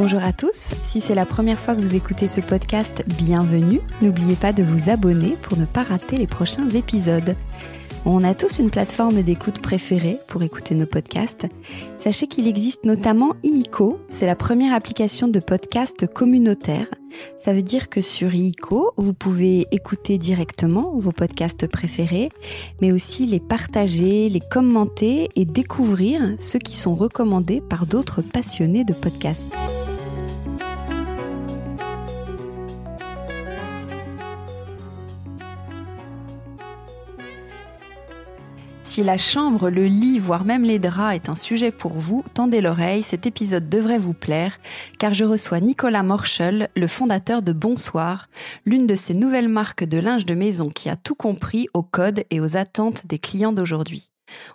Bonjour à tous, si c'est la première fois que vous écoutez ce podcast, bienvenue. N'oubliez pas de vous abonner pour ne pas rater les prochains épisodes. On a tous une plateforme d'écoute préférée pour écouter nos podcasts. Sachez qu'il existe notamment IICO, c'est la première application de podcast communautaire. Ça veut dire que sur IICO, vous pouvez écouter directement vos podcasts préférés, mais aussi les partager, les commenter et découvrir ceux qui sont recommandés par d'autres passionnés de podcasts. Si la chambre, le lit, voire même les draps est un sujet pour vous, tendez l'oreille, cet épisode devrait vous plaire, car je reçois Nicolas Morchel, le fondateur de Bonsoir, l'une de ces nouvelles marques de linge de maison qui a tout compris aux codes et aux attentes des clients d'aujourd'hui.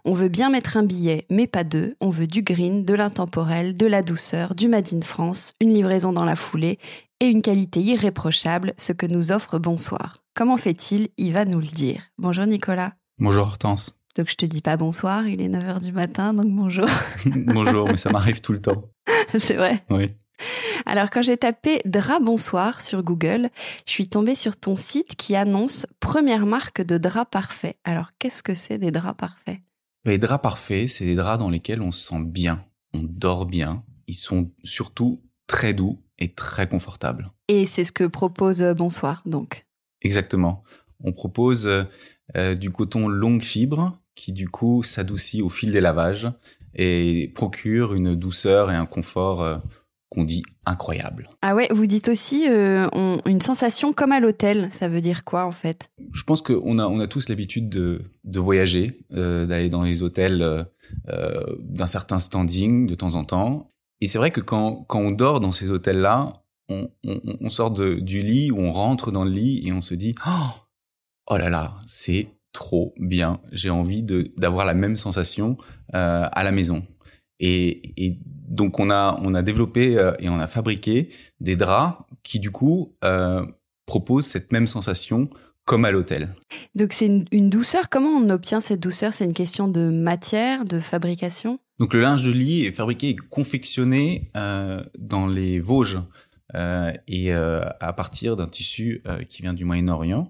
On veut bien mettre un billet, mais pas deux. On veut du green, de l'intemporel, de la douceur, du Made in France, une livraison dans la foulée et une qualité irréprochable, ce que nous offre Bonsoir. Comment fait-il? Il va nous le dire. Bonjour Nicolas. Bonjour Hortense. Donc je te dis pas bonsoir, il est 9h du matin, donc bonjour. bonjour, mais ça m'arrive tout le temps. C'est vrai Oui. Alors quand j'ai tapé drap bonsoir sur Google, je suis tombée sur ton site qui annonce première marque de draps parfaits. Alors qu'est-ce que c'est des draps parfaits? Les draps parfaits, c'est des draps dans lesquels on se sent bien, on dort bien. Ils sont surtout très doux et très confortables. Et c'est ce que propose Bonsoir donc Exactement. On propose euh, du coton longue fibre qui du coup s'adoucit au fil des lavages et procure une douceur et un confort euh, qu'on dit incroyable. Ah ouais, vous dites aussi euh, une sensation comme à l'hôtel. Ça veut dire quoi en fait? Je pense qu'on a, on a tous l'habitude de, de voyager, euh, d'aller dans les hôtels d'un certain standing de temps en temps. Et c'est vrai que quand, quand on dort dans ces hôtels-là, on, on, on sort de, du lit ou on rentre dans le lit et on se dit oh, oh là là, c'est trop bien. J'ai envie d'avoir la même sensation euh, à la maison. Et, et, donc on a on a développé euh, et on a fabriqué des draps qui du coup euh, proposent cette même sensation comme à l'hôtel. Donc c'est une, une, douceur. Comment on obtient cette douceur? C'est une question de matière, de fabrication? Donc le linge de lit est fabriqué et confectionné dans les Vosges et à partir d'un tissu qui vient du Moyen-Orient.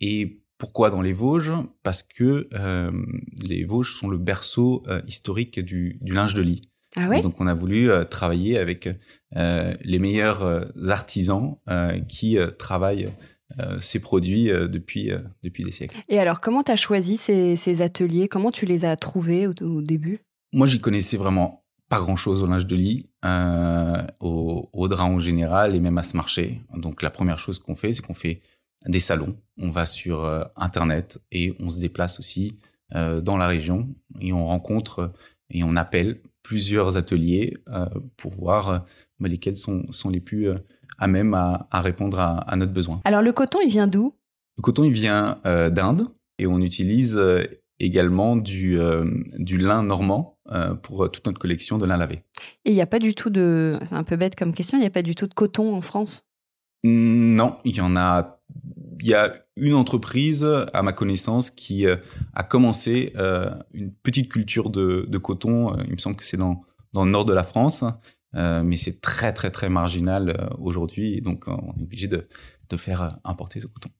et pourquoi dans les Vosges? Parce que euh, les Vosges sont le berceau euh, historique du, du, linge de lit. Ah ouais? Donc on a voulu euh, travailler avec les meilleurs artisans qui travaillent ces produits depuis, depuis des siècles. Et alors comment tu as choisi ces, ces, ateliers? Comment tu les as trouvés au, au début? Moi j'y connaissais vraiment pas grand-chose au linge de lit, au, au drap en général et même à ce marché. Donc la première chose qu'on fait, c'est qu'on fait des salons, on va sur Internet et on se déplace aussi dans la région et on rencontre et on appelle plusieurs ateliers pour voir lesquels sont, sont les plus à même à, répondre à, notre besoin. Alors le coton, il vient d'où? Le coton, il vient d'Inde et on utilise également du, du lin normand pour toute notre collection de lin lavé. Et il n'y a pas du tout de, c'est un peu bête comme question, il n'y a pas du tout de coton en France? Non, il y en a il y a une entreprise, à ma connaissance, qui euh, a commencé euh, une petite culture de, coton. Euh, il me semble que c'est dans, dans le nord de la France, mais c'est très très très marginal aujourd'hui. Donc on est obligé de, de faire importer ce coton.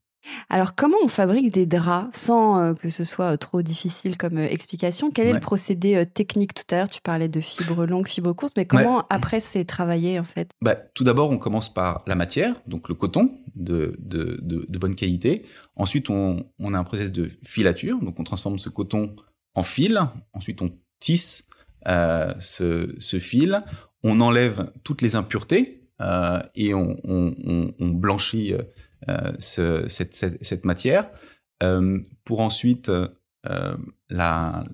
Alors, comment on fabrique des draps sans euh, que ce soit euh, trop difficile comme euh, explication? Quel est le procédé technique? Tout à l'heure, tu parlais de fibres longues, fibres courtes, mais comment après c'est travaillé en fait? Bah, Tout d'abord, on commence par la matière, donc le coton de, de, bonne qualité. Ensuite, on, a un process de filature, donc on transforme ce coton en fil. Ensuite, on tisse ce, fil. On enlève toutes les impuretés et on, on blanchit euh, cette, cette, matière euh, pour ensuite euh, la,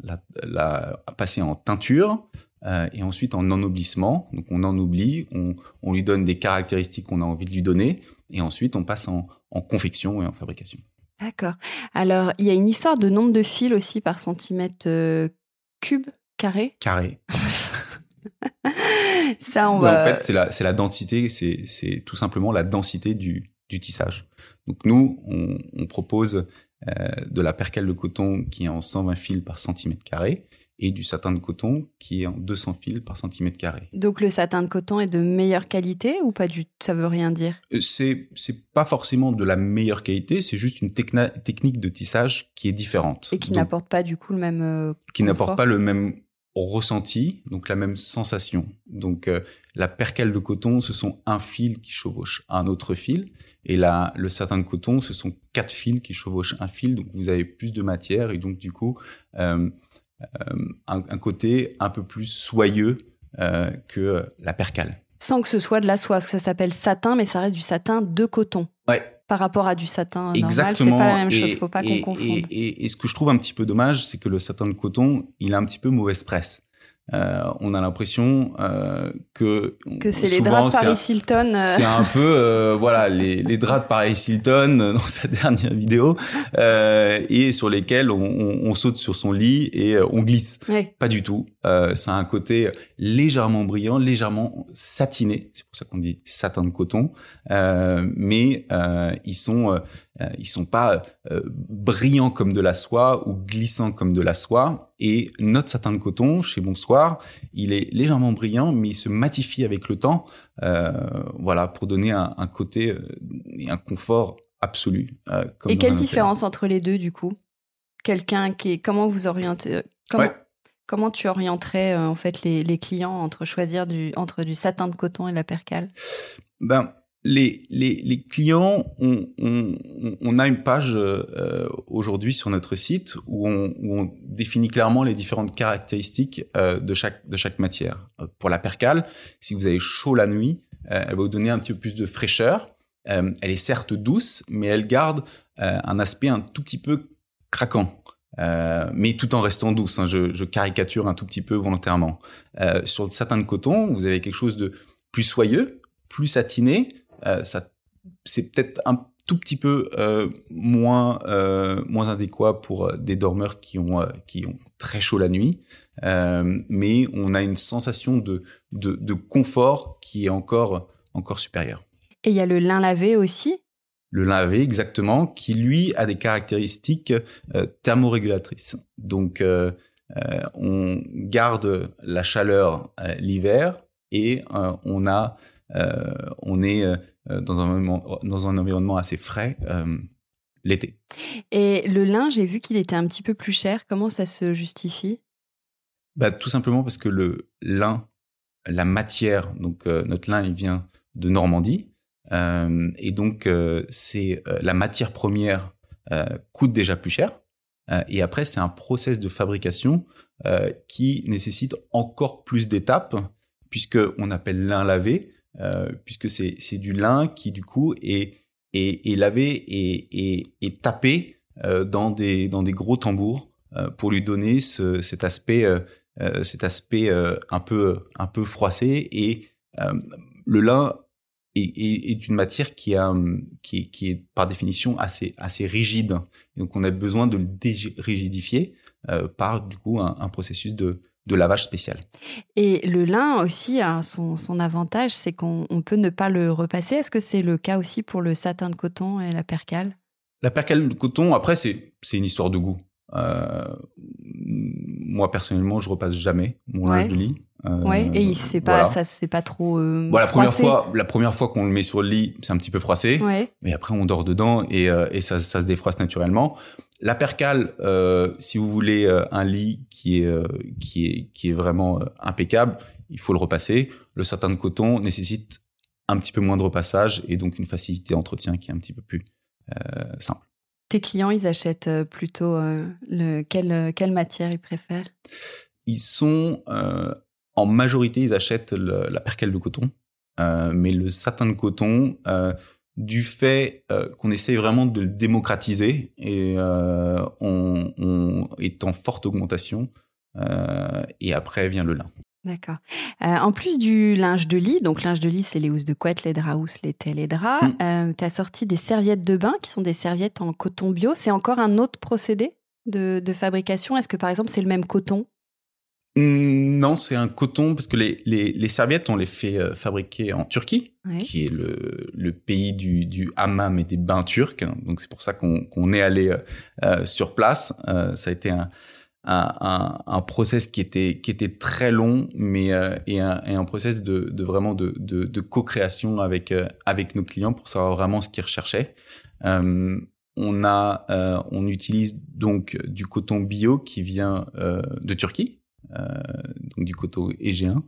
la, passer en teinture et ensuite en ennoblissement. Donc on ennoblit, on, on lui donne des caractéristiques qu'on a envie de lui donner et ensuite on passe en, en confection et en fabrication. D'accord. Alors, il y a une histoire de nombre de fils aussi par centimètre cube, carré? Carré. Ça, on va... En fait, c'est la, la, densité, c'est tout simplement la densité du, du tissage. Donc nous, on, propose euh, de la percale de coton qui est en 120 fils par centimètre carré et du satin de coton qui est en 200 fils par centimètre carré. Donc le satin de coton est de meilleure qualité ou pas du ça veut rien dire? Euh, C'est c'est pas forcément de la meilleure qualité, c'est juste une technique de tissage qui est différente. Et qui n'apporte pas du coup le même euh, qui n'apporte pas le même ressenti, donc la même sensation. Donc la percale de coton, ce sont un fil qui chevauche un autre fil et là, le satin de coton, ce sont quatre fils qui chevauchent un fil, donc vous avez plus de matière et donc du coup euh, euh, un, côté un peu plus soyeux euh, que la percale. Sans que ce soit de la soie, parce que ça s'appelle satin, mais ça reste du satin de coton. Ouais. Par rapport à du satin normal, c'est pas la même chose. Faut pas qu'on confonde. Et, et, ce que je trouve un petit peu dommage, c'est que le satin de coton, il a un petit peu mauvaise presse. Euh, on a l'impression euh, que que c'est les draps de Paris Hilton. Euh. C'est un peu voilà les, les, draps de Paris Hilton dans sa dernière vidéo et sur lesquels on, on, saute sur son lit et on glisse. Pas du tout. ça a un côté légèrement brillant, légèrement satiné. C'est pour ça qu'on dit satin de coton. mais ils sont euh, ils sont pas euh, brillants comme de la soie ou glissants comme de la soie. Et notre satin de coton chez Bonsoir, il est légèrement brillant, mais il se matifie avec le temps, euh, voilà, pour donner un, un côté euh, et un confort absolu. Comme et quelle différence entre les deux du coup? Quelqu'un qui est comment vous orientez comment, comment tu orienterais en fait les, les, clients entre choisir du entre du satin de coton et la percale? Ben les, les, les, clients, on, a une page euh, aujourd'hui sur notre site où on, où on, définit clairement les différentes caractéristiques euh, de, chaque, de chaque matière. Euh, pour la percale, si vous avez chaud la nuit, euh, elle va vous donner un petit peu plus de fraîcheur. elle est certes douce, mais elle garde un aspect un tout petit peu craquant. mais tout en restant douce, hein, je, je, caricature un tout petit peu volontairement. sur le satin de coton, vous avez quelque chose de plus soyeux, plus satiné, euh, ça, c'est peut-être un tout petit peu euh, moins euh, moins adéquat pour des dormeurs qui ont qui ont très chaud la nuit, mais on a une sensation de, de, de confort qui est encore encore supérieure. Et il y a le lin lavé aussi? Le lin lavé, exactement, qui lui a des caractéristiques thermorégulatrices. Donc, on garde la chaleur l'hiver et on a on est euh, dans un, dans un environnement assez frais euh, l'été. Et le lin, j'ai vu qu'il était un petit peu plus cher. Comment ça se justifie? Bah, Tout simplement parce que le lin, la matière, donc euh, notre lin, il vient de Normandie. Euh, et donc, c'est la matière première coûte déjà plus cher. et après, c'est un process de fabrication qui nécessite encore plus d'étapes, puisqu'on appelle lin lavé, euh, puisque c'est du lin qui du coup est et laver et, et, et taper dans des dans des gros tambours pour lui donner ce, cet aspect cet aspect un peu un peu froissé et le lin est, une matière qui, a, qui, qui, est par définition assez, assez rigide. Donc on a besoin de le dérigidifier euh, par du coup un processus de, de, lavage spécial. Et le lin aussi a son, son avantage, c'est qu'on peut ne pas le repasser. Est-ce que c'est le cas aussi pour le satin de coton et la percale? La percale de coton, après, c'est une histoire de goût. Euh, moi personnellement, je repasse jamais mon linge de lit. Euh, ouais, et c'est pas ça, c'est pas trop. Euh, voilà, la première fois, la première fois qu'on le met sur le lit, c'est un petit peu froissé. Ouais. Mais après, on dort dedans et, euh, et ça, ça se défroisse naturellement. La percale, euh, si vous voulez un lit qui est qui est qui est vraiment impeccable, il faut le repasser. Le satin de coton nécessite un petit peu moins de repassage et donc une facilité d'entretien qui est un petit peu plus simple. Tes clients, ils achètent plutôt le, quelle, quelle matière ils préfèrent? Ils sont en majorité, ils achètent la percale de coton, euh, mais le satin de coton, euh, du fait euh, qu'on essaye vraiment de le démocratiser et on, on, est en forte augmentation. et après vient le lin. D'accord. en plus du linge de lit, donc linge de lit, c'est les housses de couette, les draps housses, les tels, les draps, mm. tu as sorti des serviettes de bain qui sont des serviettes en coton bio. C'est encore un autre procédé de, de fabrication? Est-ce que par exemple c'est le même coton? Mmh, non, c'est un coton parce que les, les, les, serviettes, on les fait euh, fabriquer en Turquie, qui est le, le pays du, du, hammam et des bains turcs. Donc c'est pour ça qu'on qu'on est allé euh, euh sur place. Euh, ça a été un, un, un, un, process qui était qui était très long, mais et, un, et un process de, de vraiment de, de, de co-création avec avec nos clients pour savoir vraiment ce qu'ils recherchaient. on a on utilise donc du coton bio qui vient de Turquie euh, donc du coton égéen.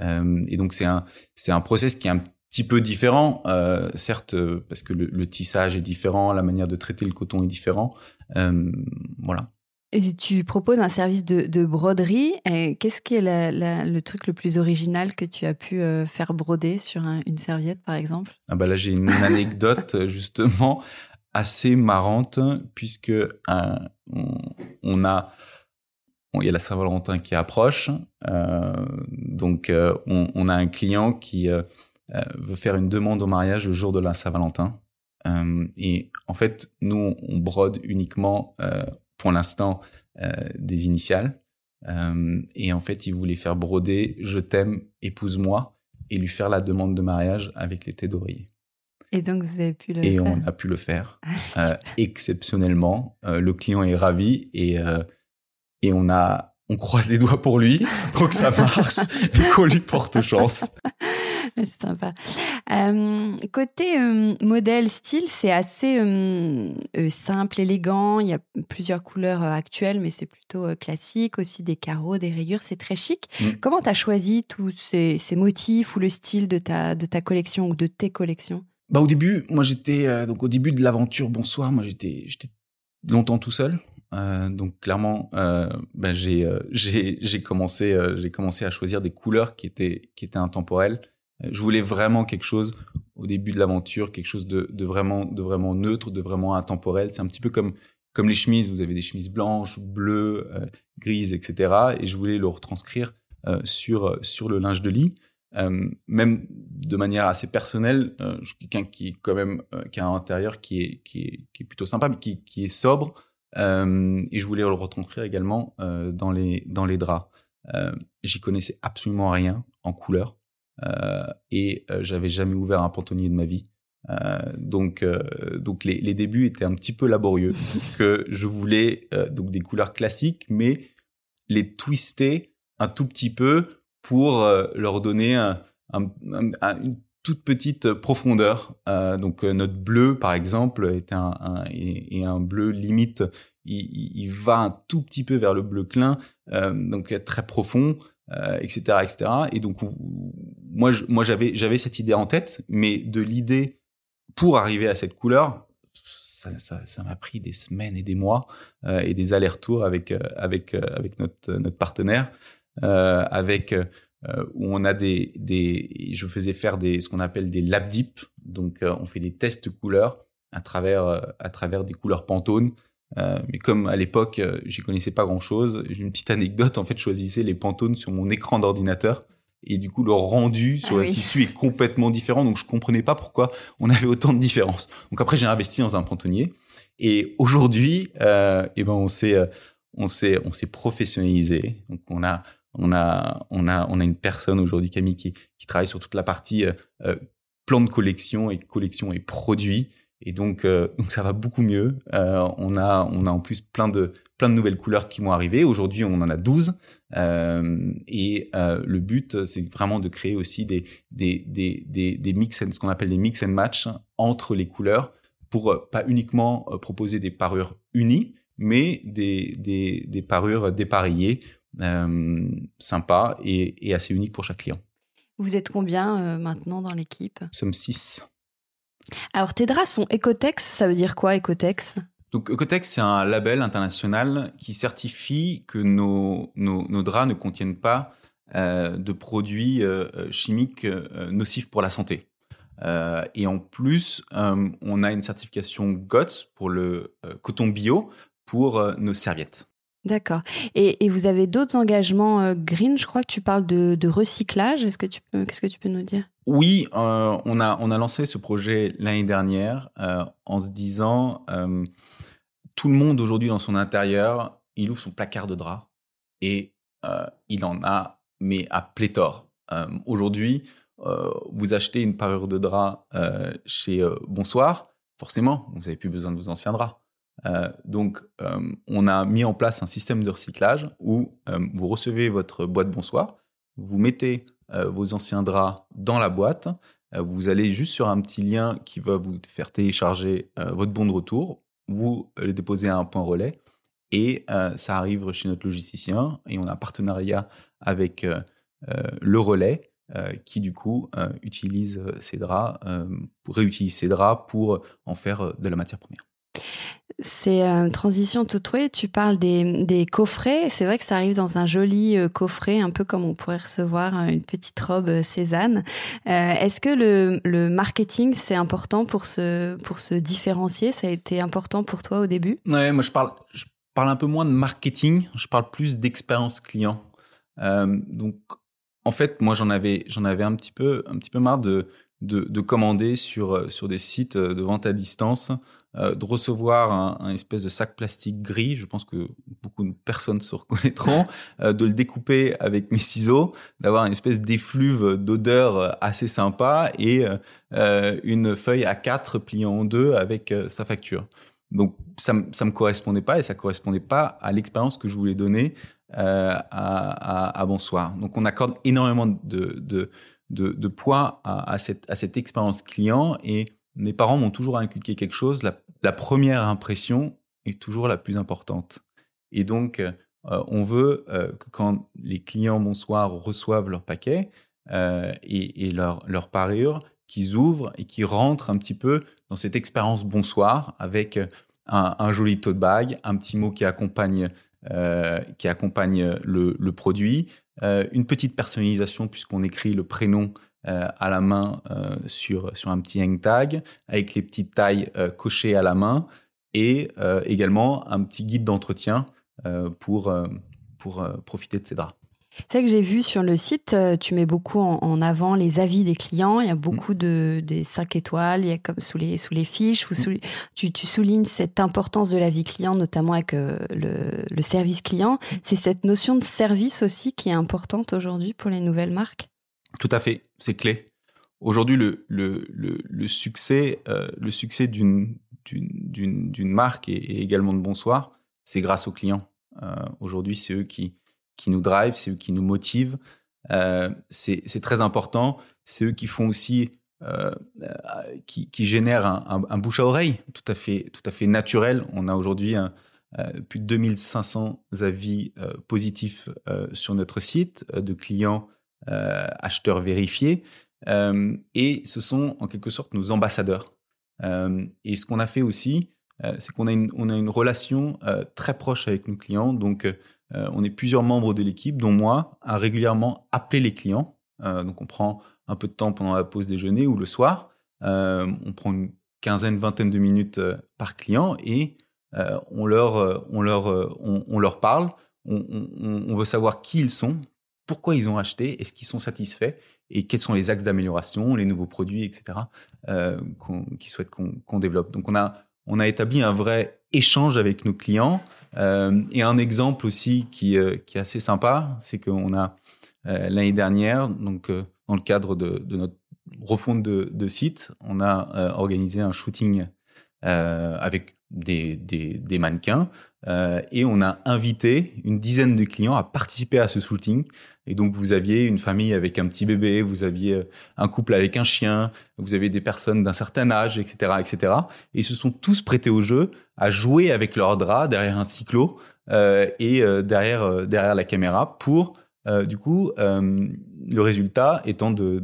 Euh, et donc c'est un c'est un process qui est un petit peu différent, euh, certes parce que le, tissage est différent, la manière de traiter le coton est différent. voilà. Et tu proposes un service de, de broderie. Qu'est-ce qui est le truc le plus original que tu as pu faire broder sur une serviette, par exemple? Ah bah Là, j'ai une anecdote justement assez marrante, puisque on, on, a il y a la Saint-Valentin qui approche, euh, donc euh, on, on, a un client qui euh, veut faire une demande au mariage le jour de la Saint-Valentin. et en fait, nous, on brode uniquement, pour l'instant, des initiales. et en fait, il voulait faire broder « Je t'aime, épouse-moi » et lui faire la demande de mariage avec l'été d'oreiller. Et donc, vous avez pu le et faire. Et on a pu le faire. exceptionnellement. le client est ravi et et on a on croise les doigts pour lui pour que ça marche et qu'on lui porte chance. C'est sympa. Euh, côté euh, modèle style, c'est assez euh, simple, élégant. Il y a plusieurs couleurs actuelles, mais c'est plutôt classique. Aussi des carreaux, des rayures, c'est très chic. Mm. Comment tu as choisi tous ces, ces, motifs ou le style de ta, de ta collection ou de tes collections? Bah, Au début, moi j'étais, donc au début de l'aventure Bonsoir, moi j'étais longtemps tout seul. Euh, donc clairement, euh, ben j'ai euh, j'ai commencé euh, j'ai commencé à choisir des couleurs qui étaient qui étaient intemporelles. Je voulais vraiment quelque chose au début de l'aventure, quelque chose de, de vraiment de vraiment neutre, de vraiment intemporel. C'est un petit peu comme comme les chemises. Vous avez des chemises blanches, bleues, grises, etc. Et je voulais le retranscrire sur sur le linge de lit. même de manière assez personnelle, je suis quelqu'un qui quand même qui a un intérieur qui est qui est qui est plutôt sympa, mais qui qui est sobre. Euh, et je voulais le retranscrire également euh, dans les dans les draps. Euh, J'y connaissais absolument rien en couleur et j'avais jamais ouvert un pantonnier de ma vie. donc donc les, les, débuts étaient un petit peu laborieux parce que je voulais donc des couleurs classiques mais les twister un tout petit peu pour leur donner un, un, un, une toute petite profondeur. Euh, donc euh, notre bleu, par exemple, est un, est, un bleu limite. Il, il, va un tout petit peu vers le bleu clin, euh, donc très profond, etc., euh, etc. Et donc moi, moi j'avais j'avais cette idée en tête, mais de l'idée pour arriver à cette couleur, ça, ça, ça m'a pris des semaines et des mois et des allers-retours avec avec avec notre notre partenaire, avec euh, où on a des, des, je faisais faire des, ce qu'on appelle des lab deep. Donc, euh, on fait des tests couleurs à travers à travers des couleurs Pantone. mais comme à l'époque, j'y connaissais pas grand-chose, j'ai une petite anecdote. En fait, je choisissais les Pantone sur mon écran d'ordinateur et du coup le rendu sur Ah le oui. tissu est complètement différent donc je comprenais pas pourquoi on avait autant de différences donc après j'ai investi dans un pantonnier et aujourd'hui euh, eh ben on s'est euh, on s'est on s'est professionnalisé donc on a on a on a on a une personne aujourd'hui Camille qui qui travaille sur toute la partie euh, euh, plan de collection et collection et produits. Et donc euh, donc ça va beaucoup mieux. Euh, on a on a en plus plein de plein de nouvelles couleurs qui vont arriver. Aujourd'hui on en a 12 euh, et euh, le but, c'est vraiment de créer aussi des, des, des, des, des mix and, ce qu'on appelle des mix and match entre les couleurs pour euh, pas uniquement proposer des parures unies, mais des, des, des parures dépareillées, euh, sympas et, et assez uniques pour chaque client. Vous êtes combien euh, maintenant dans l'équipe? Nous sommes six. Alors tes draps sont Ecotex, ça veut dire quoi Ecotex? Donc Ecotex, c'est un label international qui certifie que nos, nos, nos draps ne contiennent pas euh, de produits euh, chimiques euh, nocifs pour la santé. Euh, et en plus, euh, on a une certification GOTS pour le euh, coton bio pour euh, nos serviettes. D'accord. Et, vous avez d'autres engagements euh, green Je crois que tu parles de, recyclage. Est-ce que tu qu'est-ce que tu peux nous dire? Oui, euh, on, a, on a lancé ce projet l'année dernière euh, en se disant, tout le monde aujourd'hui dans son intérieur, il ouvre son placard de draps et il en a, mais à pléthore. Aujourd'hui, vous achetez une parure de drap chez Bonsoir, forcément, vous n'avez plus besoin de vos anciens draps. Euh, donc, euh, on a mis en place un système de recyclage où euh, vous recevez votre boîte Bonsoir, vous mettez vos anciens draps dans la boîte, vous allez juste sur un petit lien qui va vous faire télécharger votre bon de retour, vous le déposez à un point relais et ça arrive chez notre logisticien et on a un partenariat avec le relais qui du coup utilise ces draps, réutilise ces draps pour en faire de la matière première. C'est euh, transition toute trouvée. Tu parles des, coffrets. C'est vrai que ça arrive dans un joli euh, coffret, un peu comme on pourrait recevoir euh, une petite robe euh, Cézanne. Euh, Est-ce que le, marketing, c'est important pour se, différencier? Ça a été important pour toi au début? Ouais, moi je parle, un peu moins de marketing, je parle plus d'expérience client. Donc en fait, moi j'en avais, un petit peu, un petit peu marre de, de, de commander sur, des sites de vente à distance, euh, de recevoir un, un espèce de sac plastique gris, je pense que beaucoup de personnes se reconnaîtront, euh, de le découper avec mes ciseaux, d'avoir une espèce d'effluve d'odeur euh, assez sympa et euh, euh, une feuille à quatre pliée en deux avec sa facture. Donc ça, ça me correspondait pas et ça correspondait pas à l'expérience que je voulais donner euh, à, à, à Bonsoir. Donc on accorde énormément de, de, de, de poids à, à, cette, à cette expérience client et mes parents m'ont toujours inculqué quelque chose. La, première impression est toujours la plus importante. Et donc euh, on veut euh, que quand les clients Bonsoir reçoivent leur paquet euh, et, leur, leur parure, qu'ils ouvrent et qu'ils rentrent un petit peu dans cette expérience bonsoir avec un, joli tote bag, un petit mot qui accompagne, euh, qui accompagne le, produit, euh, une petite personnalisation puisqu'on écrit le prénom euh, à la main euh, sur, sur un petit hang tag avec les petites tailles euh, cochées à la main et également un petit guide d'entretien pour, pour profiter de ces draps. C'est vrai que j'ai vu sur le site, tu mets beaucoup en, avant les avis des clients. Il y a beaucoup de des 5 étoiles, il y a comme sous les sous les fiches. Sou- tu, tu soulignes cette importance de la vie client, notamment avec euh, le, le service client. C'est cette notion de service aussi qui est importante aujourd'hui pour les nouvelles marques? Tout à fait, c'est clé. Aujourd'hui, le, succès, euh, le succès d'une marque et, également de Bonsoir, c'est grâce aux clients. Euh, Aujourd'hui, c'est eux qui, nous drive, c'est eux qui nous motivent. Euh, c'est très important. C'est eux qui font aussi, qui, génèrent un, un, bouche à oreille tout à fait, tout à fait naturel. On a aujourd'hui plus de 2500 avis positifs sur notre site de clients acheteurs vérifiés. Euh, et ce sont en quelque sorte nos ambassadeurs. Euh, et ce qu'on a fait aussi, euh, c'est qu'on a une, on a une relation euh, très proche avec nos clients. Donc, euh, on est plusieurs membres de l'équipe, dont moi, à régulièrement appeler les clients. Euh, donc, on prend un peu de temps pendant la pause déjeuner ou le soir. Euh, on prend une quinzaine, vingtaine de minutes par client et on, leur, on, leur, on, leur parle. On, veut savoir qui ils sont, pourquoi ils ont acheté, est-ce qu'ils sont satisfaits et quels sont les axes d'amélioration, les nouveaux produits, etc., euh, qu'ils souhaitent qu'on développe. Donc on a, on a établi un vrai échange avec nos clients. Euh, et un exemple aussi qui, euh, qui est assez sympa, c'est qu'on a l'année dernière, donc dans le cadre de, notre refonte de, site, on a organisé un shooting avec des, des mannequins et on a invité une dizaine de clients à participer à ce shooting et donc, vous aviez une famille avec un petit bébé, vous aviez euh, un couple avec un chien, vous avez des personnes d'un certain âge, etc., etc. Et ils se sont tous prêtés au jeu à jouer avec leur drap derrière un cyclo euh, et euh, derrière, euh, derrière la caméra pour, euh, du coup, euh, le résultat étant de,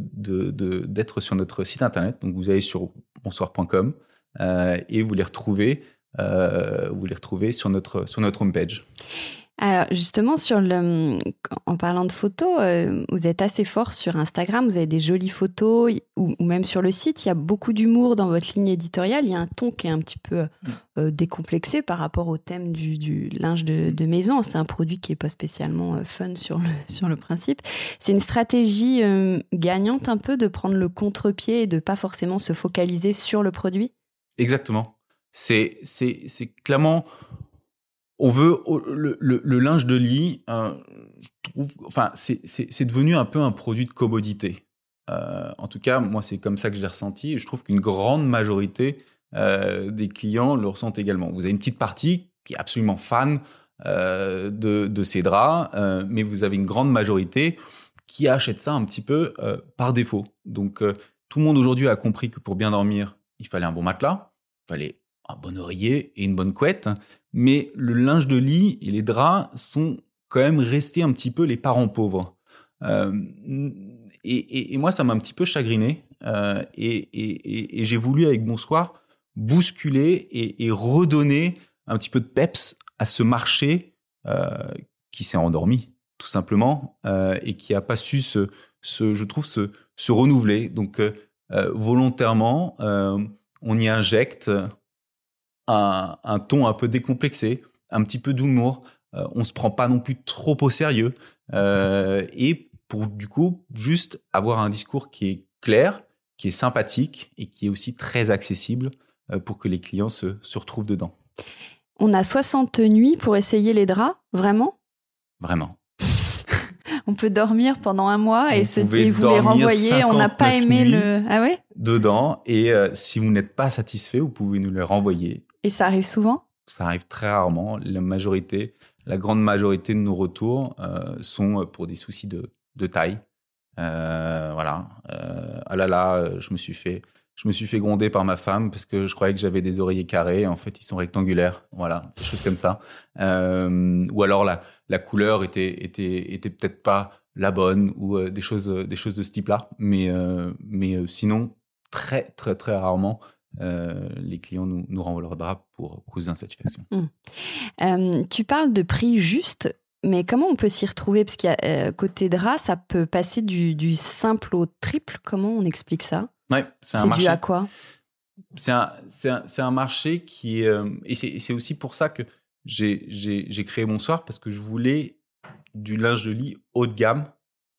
d'être sur notre site internet. Donc, vous allez sur bonsoir.com et vous les retrouvez, vous les retrouvez sur notre, sur notre homepage. Alors justement, sur le, en parlant de photos, euh, vous êtes assez fort sur Instagram, vous avez des jolies photos, ou, ou même sur le site, il y a beaucoup d'humour dans votre ligne éditoriale, il y a un ton qui est un petit peu euh, décomplexé par rapport au thème du, du linge de, de maison. C'est un produit qui est pas spécialement euh, fun sur le, sur le principe. C'est une stratégie euh, gagnante un peu de prendre le contre-pied et de pas forcément se focaliser sur le produit? Exactement. C'est clairement on veut le, linge de lit. Euh, je enfin, c'est devenu un peu un produit de commodité. Euh, en tout cas, moi, c'est comme ça que j'ai ressenti. Et je trouve qu'une grande majorité euh, des clients le ressentent également. Vous avez une petite partie qui est absolument fan de, de, ces draps, mais vous avez une grande majorité qui achète ça un petit peu par défaut. Donc, tout le monde aujourd'hui a compris que pour bien dormir, il fallait un bon matelas, il fallait un bon oreiller et une bonne couette mais le linge de lit et les draps sont quand même restés un petit peu les parents pauvres. Euh, et, moi, ça m'a un petit peu chagriné. Euh, et, j'ai voulu, avec Bonsoir, bousculer et, redonner un petit peu de peps à ce marché euh, qui s'est endormi, tout simplement, et qui n'a pas su, se, je trouve, se, renouveler. Donc, volontairement, on y injecte un, un, ton un peu décomplexé, un petit peu d'humour. Euh, on se prend pas non plus trop au sérieux. Euh, et pour du coup juste avoir un discours qui est clair, qui est sympathique et qui est aussi très accessible euh, pour que les clients se, se retrouvent dedans. On a 60 nuits pour essayer les draps, vraiment? Vraiment. on peut dormir pendant un mois et, se, et vous les renvoyer. On n'a pas aimé le. Ah ouais? Dedans. Et euh, si vous n'êtes pas satisfait, vous pouvez nous les renvoyer. Et ça arrive souvent? Ça arrive très rarement. La majorité, la grande majorité de nos retours euh, sont pour des soucis de, de taille. Euh, voilà. Euh, ah là là, je me suis fait, je me suis fait gronder par ma femme parce que je croyais que j'avais des oreillers carrés. En fait, ils sont rectangulaires. Voilà, des choses comme ça. Ou alors la, la couleur était, était, était peut-être pas la bonne ou des choses, des choses de ce type-là. Mais, mais sinon, très, très, très rarement, euh, les clients nous, nous renvoient leur drap pour cause d'insatisfaction. Mmh. Euh, tu parles de prix juste, mais comment on peut s'y retrouver? Parce qu'il y a euh, côté drap, ça peut passer du, du, simple au triple. Comment on explique ça? Ouais, c'est un marché. dû à quoi? C'est un, un, un, marché qui et c'est aussi pour ça que j'ai créé Bonsoir, parce que je voulais du linge de lit haut de gamme,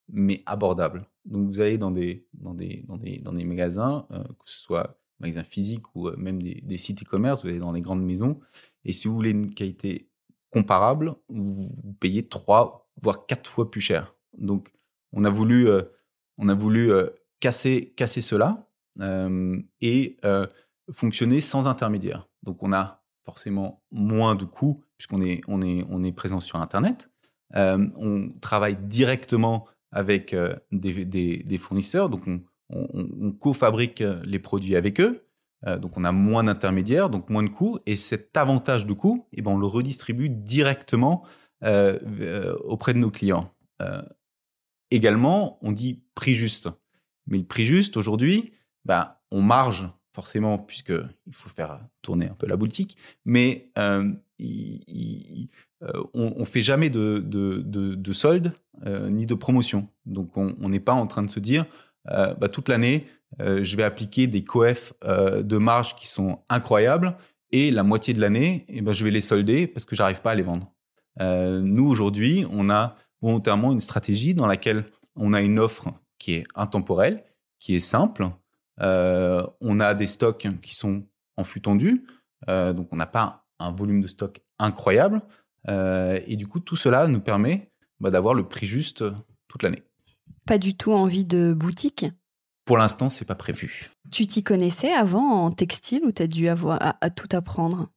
mais abordable. Donc vous allez dans des, dans des, dans des, dans des magasins, euh, que ce soit magasins physiques ou euh, même des, des sites e-commerce, vous allez dans les grandes maisons. Et si vous voulez une qualité comparable, vous, payez trois voire quatre fois plus cher. Donc, on a voulu, euh, on a voulu euh, casser, casser cela et fonctionner sans intermédiaire. Donc, on a forcément moins de coûts puisqu'on est, on est, on est présent sur Internet. On travaille directement avec des, des, des, fournisseurs, donc on, on, co-fabrique les produits avec eux. Euh, donc on a moins d'intermédiaires, donc moins de coûts. Et cet avantage de coût, eh ben, on le redistribue directement euh, euh, auprès de nos clients. Euh, également, on dit prix juste. Mais le prix juste, aujourd'hui, ben, on marge forcément, puisqu'il faut faire tourner un peu la boutique, mais euh, on ne fait jamais de solde ni de promotion. Donc on n'est pas en train de se dire bah, toute l'année, je vais appliquer des coefs de marge qui sont incroyables et la moitié de l'année, eh ben, je vais les solder parce que j'arrive pas à les vendre. nous, aujourd'hui, on a volontairement une stratégie dans laquelle on a une offre qui est intemporelle, qui est simple. on a des stocks qui sont en flux tendu, donc on n'a pas un volume de stock incroyable. et du coup, tout cela nous permet bah, d'avoir le prix juste toute l'année. Pas du tout envie de boutique Pour l'instant, c'est pas prévu. Tu t'y connaissais avant en textile ou tu as dû avoir à, tout apprendre?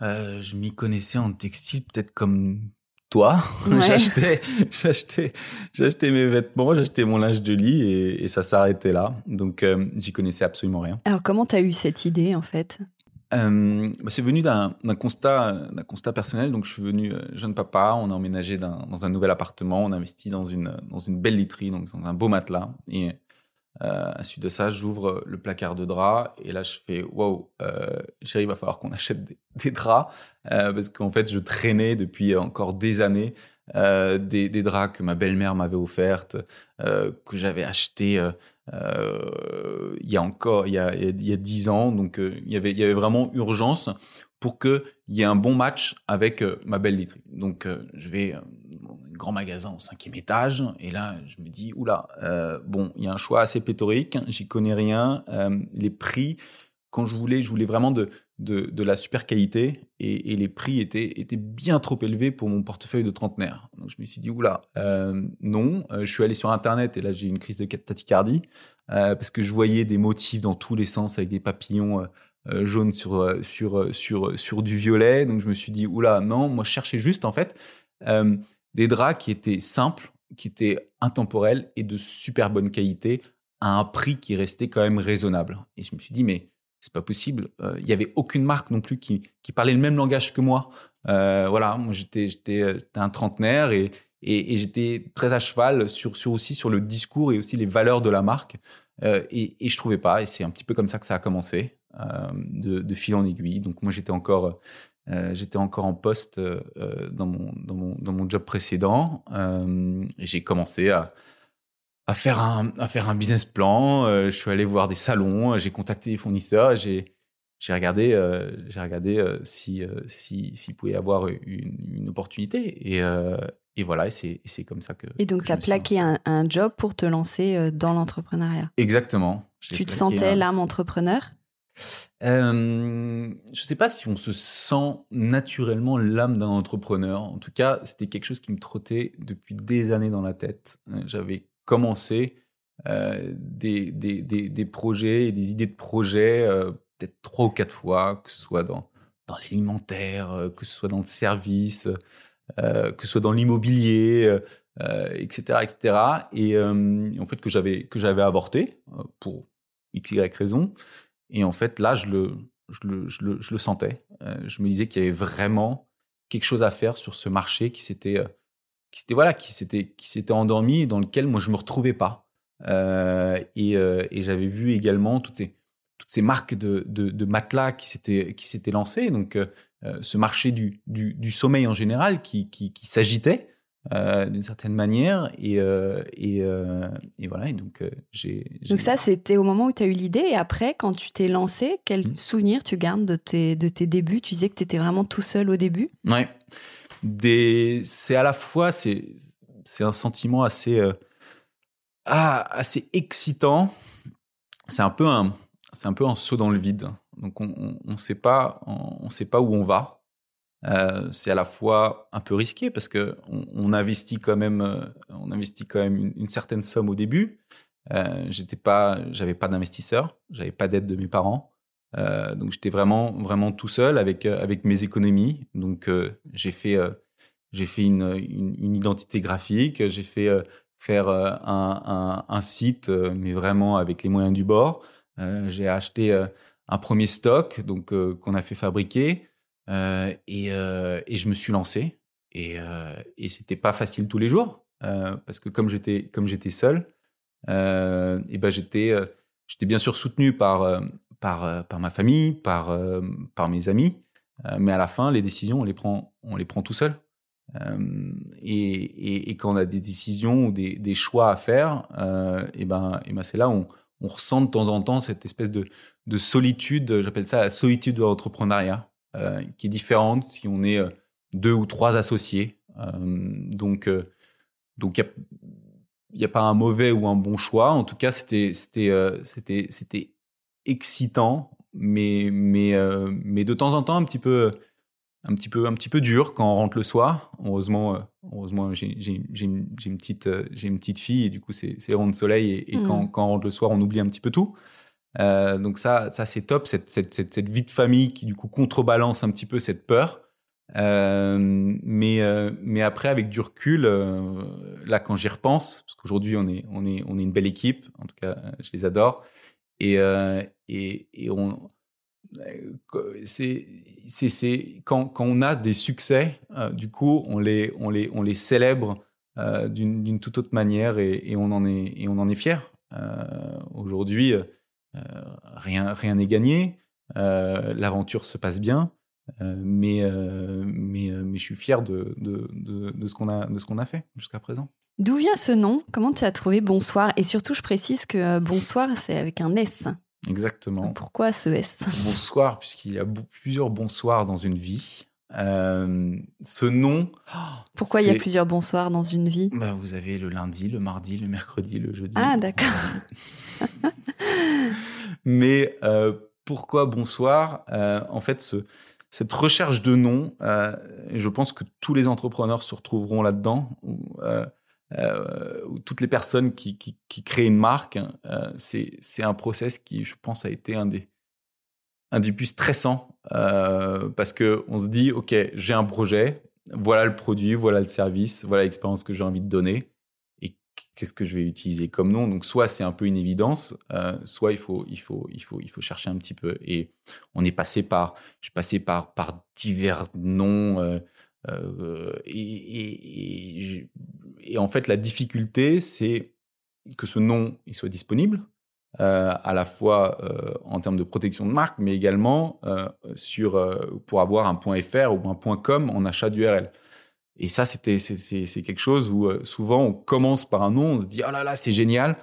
Euh, Je m'y connaissais en textile peut-être comme toi. j'achetais, j'achetais, j'achetais mes vêtements, j'achetais mon linge de lit et, ça s'arrêtait là. Donc, euh, j'y connaissais absolument rien. Alors, comment tu as eu cette idée en fait? Euh, bah, c'est venu d'un constat, d'un constat personnel. Donc, je suis venu euh, jeune papa. On a emménagé dans un nouvel appartement. On a investi dans une, belle literie, donc dans un beau matelas. Et euh, à suite de ça, j'ouvre le placard de draps et là, je fais wow, euh, chérie, il va falloir qu'on achète des, draps parce qu'en fait, je traînais depuis encore des années des, draps que ma belle-mère m'avait offertes, que j'avais acheté euh, il y a encore il y a il y a dix ans. Donc, il y avait il y avait vraiment urgence pour qu'il y ait un bon match avec ma belle literie. Donc, je vais grand magasin au cinquième étage. Et là, je me dis, oula, euh, bon, il y a un choix assez pléthorique, j'y connais rien. Euh, les prix, quand je voulais, je voulais vraiment de, la super qualité et, les prix étaient, bien trop élevés pour mon portefeuille de trentenaire. Donc je me suis dit, oula, euh, non. je suis allé sur Internet et là, j'ai eu une crise de tachycardie parce que je voyais des motifs dans tous les sens avec des papillons. jaunes sur du violet. Donc je me suis dit, oula, non, moi je cherchais juste en fait des draps qui étaient simples, qui étaient intemporels et de super bonne qualité à un prix qui restait quand même raisonnable. Et je me suis dit, mais c'est pas possible. Euh, il n'y avait aucune marque non plus qui, parlait le même langage que moi. Euh, voilà, moi j'étais j'étais un trentenaire et, j'étais très à cheval sur, aussi sur le discours et aussi les valeurs de la marque. Euh, et, et je trouvais pas. Et c'est un petit peu comme ça que ça a commencé, de, fil en aiguille. Donc moi j'étais encore euh, j'étais encore en poste euh, euh, dans, mon, job précédent j'ai commencé à, à, faire un, à faire un business plan. je suis allé voir des salons, j'ai contacté des fournisseurs, j'ai j'ai regardé, j'ai regardé si s'il si, pouvait y avoir une, une opportunité et, et voilà, et c'est comme ça que. Et donc, tu as plaqué un, un, job pour te lancer dans l'entrepreneuriat? Exactement. Tu te sentais l'âme entrepreneur? Euh, je ne sais pas si on se sent naturellement l'âme d'un entrepreneur. En tout cas, c'était quelque chose qui me trottait depuis des années dans la tête. Euh, j'avais commencé euh, des, des, des, des, projets et des idées de projets peut-être trois ou quatre fois, que ce soit dans, dans l'alimentaire, que ce soit dans le service, que ce soit dans l'immobilier, etc., etc. Et en fait que j'avais que j'avais avorté pour x y raison. Et en fait, là, je le, je le, je le, je le sentais. Euh, je me disais qu'il y avait vraiment quelque chose à faire sur ce marché qui s'était, euh, qui s'était voilà, qui s'était, qui s'était endormi dans lequel moi je me retrouvais pas. Euh, et, euh, et j'avais vu également toutes ces, toutes ces marques de, de, de matelas qui s'étaient, qui s'étaient lancées. Donc, euh, ce marché du, du, du, sommeil en général qui, qui, qui s'agitait. Euh, d'une certaine manière. Et, euh, et, euh, et, voilà, et donc j'ai... Donc ça, c'était au moment où tu as eu l'idée. Et après, quand tu t'es lancé, quel mmh. souvenir tu gardes de tes, de tes débuts? Tu disais que tu étais vraiment tout seul au début? Ouais. C'est à la fois, c'est, c'est un sentiment assez, ah, assez excitant. C'est un peu un... C'est un peu un saut dans le vide. Donc on ne sait pas, on sait pas où on va. Euh, c'est à la fois un peu risqué parce que on, investit quand même, euh, on investit quand même une, certaine somme au début. Euh, j'étais pas, j'avais pas d'investisseur, j'avais pas d'aide de mes parents, euh, donc j'étais vraiment, vraiment tout seul avec avec mes économies. Donc j'ai fait, j'ai fait une, une, identité graphique, j'ai fait faire un, un, un, site, mais vraiment avec les moyens du bord. j'ai acheté un premier stock, donc qu'on a fait fabriquer. Euh, et, euh, et, je me suis lancé. Et, euh, et c'était pas facile tous les jours parce que comme j'étais comme j'étais seul, et ben j'étais j'étais bien sûr soutenu par par par ma famille, par par mes amis, mais à la fin les décisions on les prend on les prend tout seul. Et, et, quand on a des décisions ou des, des choix à faire, et ben, et ben c'est là où on, ressent de temps en temps cette espèce de, de solitude, j'appelle ça la solitude de l'entrepreneuriat, qui est différente si on est deux ou trois associés. donc, donc il n'y a, a, pas un mauvais ou un bon choix. En tout cas, c'était c'était c'était c'était excitant, mais mais mais de temps en temps un petit peu un petit peu un petit peu dur quand on rentre le soir. Heureusement, heureusement j'ai une, une, petite j'ai une petite fille et du coup c'est rond de soleil et, quand, mmh. quand on rentre le soir on oublie un petit peu tout. donc ça ça c'est top cette, cette, cette, cette, vie de famille qui du coup contrebalance un petit peu cette peur. Euh, mais euh, mais après avec du recul, euh, là quand j'y repense, parce qu'aujourd'hui on est on est on est une belle équipe, en tout cas je les adore et et, et on c'est c'est c'est quand quand on a des succès, du coup on les on les on les célèbre d'une d'une toute autre manière et, et, on en est et on en est fier. Aujourd'hui rien rien n'est gagné, l'aventure se passe bien. Euh, mais, euh, mais, euh, mais je suis fier de, de, de, ce qu'on a, de ce qu'on a fait jusqu'à présent. D'où vient ce nom? Comment tu as trouvé Bonsoir? Et surtout, je précise que Bonsoir, c'est avec un S. Exactement. Pourquoi ce S? Bonsoir, puisqu'il y a plusieurs bonsoirs dans une vie. ce nom. Pourquoi il y a plusieurs bonsoirs dans une vie? Bah, Vous avez le lundi, le mardi, le mercredi, le jeudi. Ah, d'accord. Mais pourquoi bonsoir? En fait, ce, cette recherche de nom, euh, je pense que tous les entrepreneurs se retrouveront là-dedans, ou, euh, euh, toutes les personnes qui, créent une marque, c'est un process qui, je pense, a été un des, un des plus stressants parce que on se dit, ok, j'ai un projet, voilà le produit, voilà le service, voilà l'expérience que j'ai envie de donner qu'est-ce que je vais utiliser comme nom Donc soit c'est un peu une évidence, euh, soit il faut il faut il faut il faut chercher un petit peu. Et on est passé par, je suis passé par par divers noms. Euh, euh, et, et, et, en fait, la difficulté, c'est que ce nom il soit disponible, à la fois en termes de protection de marque, mais également sur pour avoir un .fr ou un .com en achat d'URL. Et ça, c'était c'est quelque chose où euh, souvent on commence par un nom, on se dit oh là là c'est génial,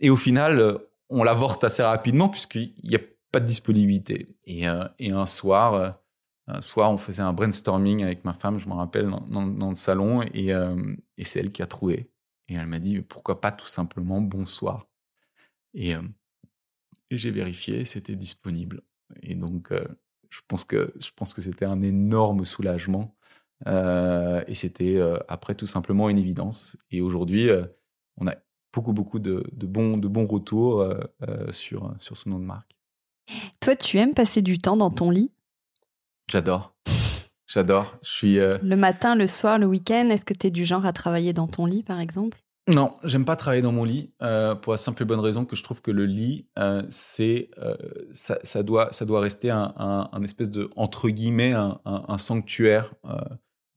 et au final euh, on l'avorte assez rapidement puisqu'il n'y a pas de disponibilité. Et, euh, et un soir, un soir on faisait un brainstorming avec ma femme, je me rappelle dans, dans, le salon, et, et c'est elle qui a trouvé. Et elle m'a dit pourquoi pas tout simplement bonsoir? Et, et j'ai vérifié, c'était disponible. Et donc je pense que je pense que c'était un énorme soulagement euh, et c'était euh, après tout simplement une évidence. Et aujourd'hui, euh, on a beaucoup, beaucoup de, de, bons, de bons retours sur, sur ce nom de marque. Toi, tu aimes passer du temps dans ton lit? J'adore. J'adore. Je suis. Le matin, le soir, le week-end, est-ce que tu es du genre à travailler dans ton lit, par exemple? Non, j'aime pas travailler dans mon lit pour la simple et bonne raison que je trouve que le lit, c'est ça, ça, doit ça doit rester un, un, espèce de entre guillemets un, un sanctuaire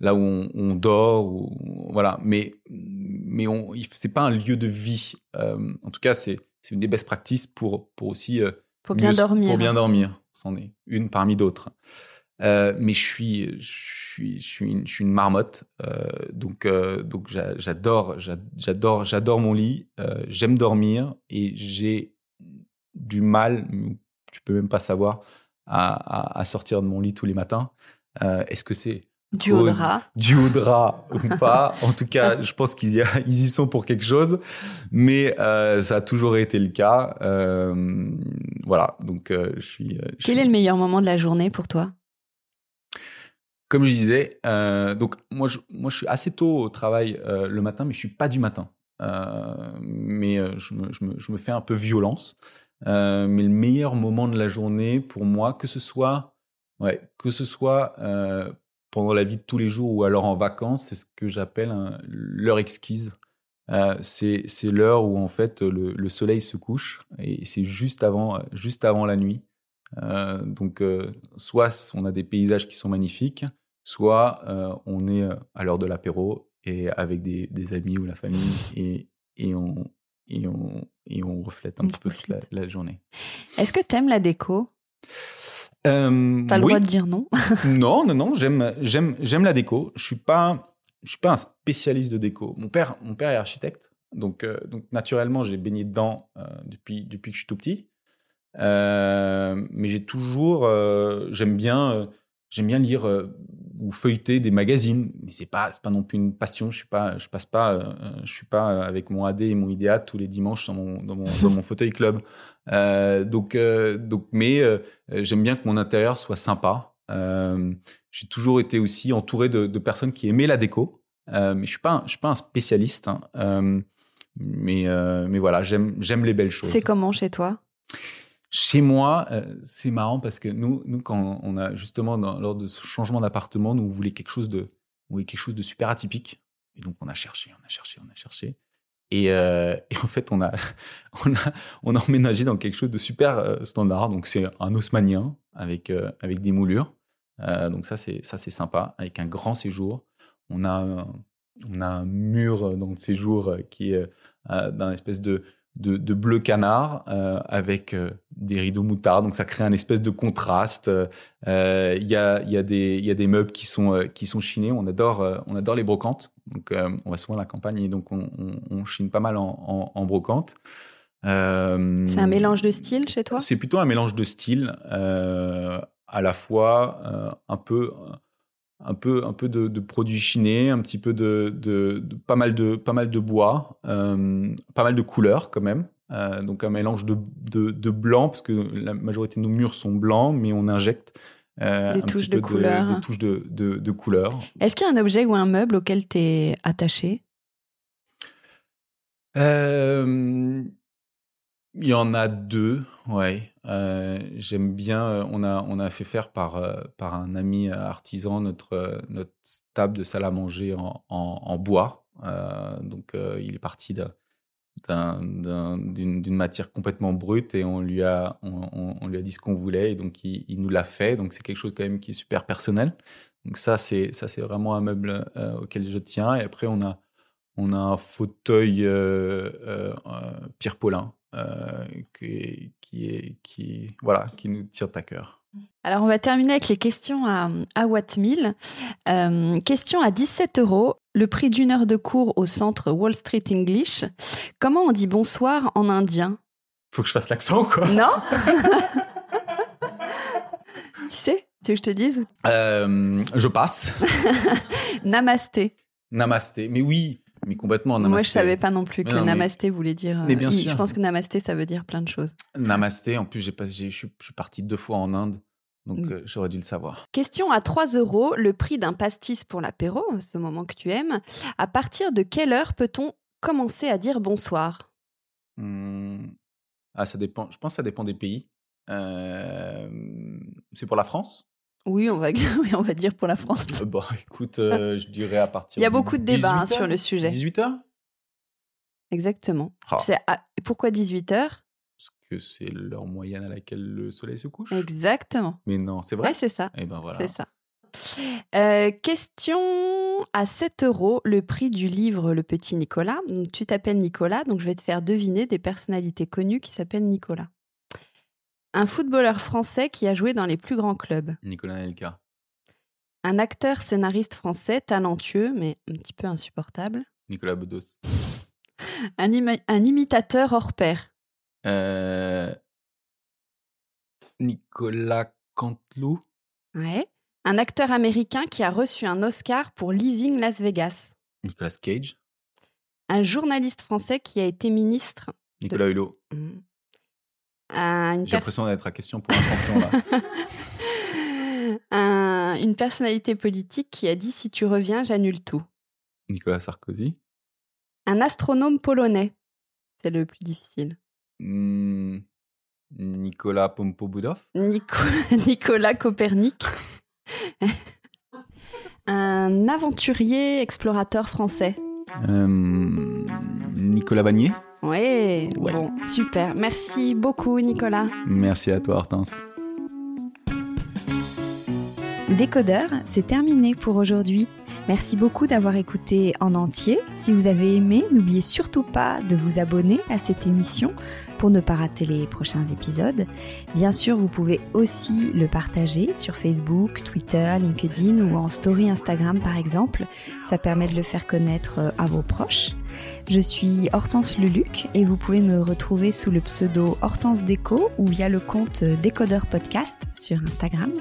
là où on, dort, ou, voilà. Mais mais on, c'est pas un lieu de vie. Euh, en tout cas, c'est une des best practices pour pour aussi euh, pour bien dormir. Pour bien dormir, c'en est une parmi d'autres. Euh, mais je suis je suis je suis une, je suis une marmotte, donc donc j'adore j'adore j'adore mon lit. J'aime dormir et j'ai du mal, tu peux même pas savoir, à, à, sortir de mon lit tous les matins. Est-ce que c'est du haut drap. Du haut drap ou pas. En tout cas, je pense qu'ils y, sont pour quelque chose. Mais euh, ça a toujours été le cas. Euh, voilà, donc euh, je suis... Quel est le meilleur moment de la journée pour toi? Comme je disais, donc moi je, moi je suis assez tôt au travail le matin, mais je suis pas du matin. mais je me, je, me, je, me, fais un peu violence. mais le meilleur moment de la journée pour moi, que ce soit... Ouais, que ce soit pendant la vie de tous les jours ou alors en vacances, c'est ce que j'appelle l'heure exquise. Euh, c'est l'heure où en fait le, le, soleil se couche et c'est juste avant, juste avant la nuit. Euh, donc euh, soit on a des paysages qui sont magnifiques, soit euh, on est à l'heure de l'apéro et avec des, des, amis ou la famille et, et, on, et, on, et on reflète un petit peu toute la, la journée. Est-ce que tu aimes la déco? Euh, T'as le droit de dire non Non, non, non. J'aime, j'aime, j'aime la déco. Je suis pas. je suis pas un spécialiste de déco. Mon père, mon père est architecte, donc, euh, donc naturellement, j'ai baigné dedans euh, depuis, depuis que je suis tout petit. Mais j'ai toujours, j'aime bien, j'aime bien lire ou feuilleter des magazines. Mais c'est pas, pas non plus une passion. Je suis pas, je passe pas, je suis pas avec mon AD et mon IDEA tous les dimanches dans mon, dans mon, dans mon fauteuil club. donc, donc, mais j'aime bien que mon intérieur soit sympa. j'ai toujours été aussi entouré de, de, personnes qui aimaient la déco. mais je suis pas, je suis pas un spécialiste. Hein. Mais, euh, mais voilà, j'aime, j'aime les belles choses. C'est comment chez toi? Chez moi, euh, c'est marrant parce que nous, nous, quand on a justement, lors de ce changement d'appartement, nous, on voulait quelque chose de, quelque chose de super atypique. Et donc, on a cherché, on a cherché, on a cherché. Et, euh, en fait, on a, on, a, on a emménagé dans quelque chose de super standard. Donc, c'est un haussmanien avec, avec des moulures. donc, ça, c'est, ça, c'est sympa, avec un grand séjour. On a on a un mur dans le séjour qui est euh, d'un espèce de, de, bleu canard euh, avec euh, des rideaux moutards, donc ça crée un espèce de contraste. Il y, a, y, a des, y a des meubles qui sont, qui sont chinés, on adore, on adore les brocantes, donc on va souvent à la campagne et donc on, on, chine pas mal en, en, brocante. c'est un mélange de style chez toi? C'est plutôt un mélange de style, à la fois un peu un peu, un peu de, produits chinés, un petit peu de, pas mal de, pas mal de bois, euh, pas mal de couleurs quand même. Euh, donc un mélange de, de, blanc parce que la majorité de nos murs sont blancs, mais on injecte euh, des, touches de couleurs. des touches de, couleurs. Est-ce qu'il y a un objet ou un meuble auquel tu es attaché il y en a deux, ouais. Euh, j'aime bien. Euh, on a on a fait faire par euh, par un ami artisan notre notre table de salle à manger en, en, bois. donc il est parti d'une matière complètement brute et on lui a on, lui a dit ce qu'on voulait et donc il, il nous l'a fait. Donc c'est quelque chose quand même qui est super personnel. Donc ça c'est ça c'est vraiment un meuble auquel je tiens. Et après on a on a un fauteuil Pierre Paulin euh, qui, qui, est, qui, voilà, qui nous tient à cœur. Alors, on va terminer avec les questions à, à Watt Euh, question à 17 euros, le prix d'une heure de cours au centre Wall Street English. Comment on dit bonsoir en indien? Faut que je fasse l'accent, quoi? Non? Tu sais Tu veux que je te dise? Euh, Je passe. Namasté. Namasté. Mais oui, mais complètement. Namasté. Moi, je savais pas non plus que namasté voulait dire. Mais bien euh, sûr. Je pense que namasté, ça veut dire plein de choses. Namasté, en plus, j'ai pas, je suis parti deux fois en Inde. Donc, mm. euh, j'aurais dû le savoir. Question à 3 euros, le prix d'un pastis pour l'apéro, ce moment que tu aimes. À partir de quelle heure peut-on commencer à dire bonsoir? Hmm. Ah, ça dépend. Je pense que ça dépend des pays. Euh, c'est pour la France? Oui, on va, on va dire pour la France. Bon, écoute, euh, je dirais à partir. Il y a beaucoup de débats hein, sur le sujet. 18 h Exactement. Ah. Pourquoi 18 h Parce que c'est l'heure moyenne à laquelle le soleil se couche. Exactement. Mais non, c'est vrai? Ouais, c'est ça. Et eh ben voilà. C'est ça. Euh, question à 7 euros, le prix du livre Le Petit Nicolas. Donc, tu t'appelles Nicolas, donc je vais te faire deviner des personnalités connues qui s'appellent Nicolas. Un footballeur français qui a joué dans les plus grands clubs. Nicolas Nelka. Un acteur scénariste français talentueux mais un petit peu insupportable. Nicolas Bedos. un, un, imitateur hors pair. Euh... Nicolas Canteloup. Ouais. Un acteur américain qui a reçu un Oscar pour Living Las Vegas. Nicolas Cage. Un journaliste français qui a été ministre. Nicolas Hulot. Mmh. J'ai l'impression d'être à question pour un champion là. une personnalité politique qui a dit si tu reviens, j'annule tout. Nicolas Sarkozy. Un astronome polonais. C'est le plus difficile. Hmm, Nicolas Pompoboudov. Nicolas Copernic. un aventurier explorateur français. Euh, Nicolas Bagnier. Oui, bon, super. Merci beaucoup, Nicolas. Merci à toi, Hortense. Décodeur, c'est terminé pour aujourd'hui. Merci beaucoup d'avoir écouté en entier. Si vous avez aimé, n'oubliez surtout pas de vous abonner à cette émission pour ne pas rater les prochains épisodes. Bien sûr, vous pouvez aussi le partager sur Facebook, Twitter, LinkedIn ou en story Instagram par exemple. Ça permet de le faire connaître euh, à vos proches. Je suis Hortense Leluc et vous pouvez me retrouver sous le pseudo Hortense Déco ou via le compte Décodeur Podcast sur Instagram.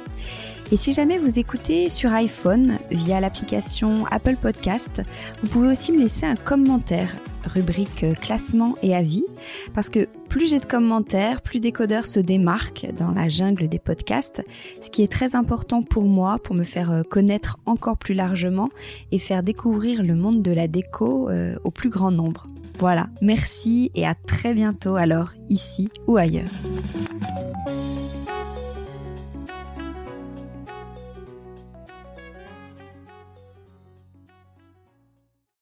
Et si jamais vous écoutez sur iPhone via l'application Apple Podcast, vous pouvez aussi me laisser un commentaire, rubrique classement et avis, parce que plus j'ai de commentaires, plus Décodeur se démarque dans la jungle des podcasts, ce qui est très important pour moi, pour me faire connaître encore plus largement et faire découvrir le monde de la déco euh, au plus grand nombre. Voilà, merci et à très bientôt alors, ici ou ailleurs.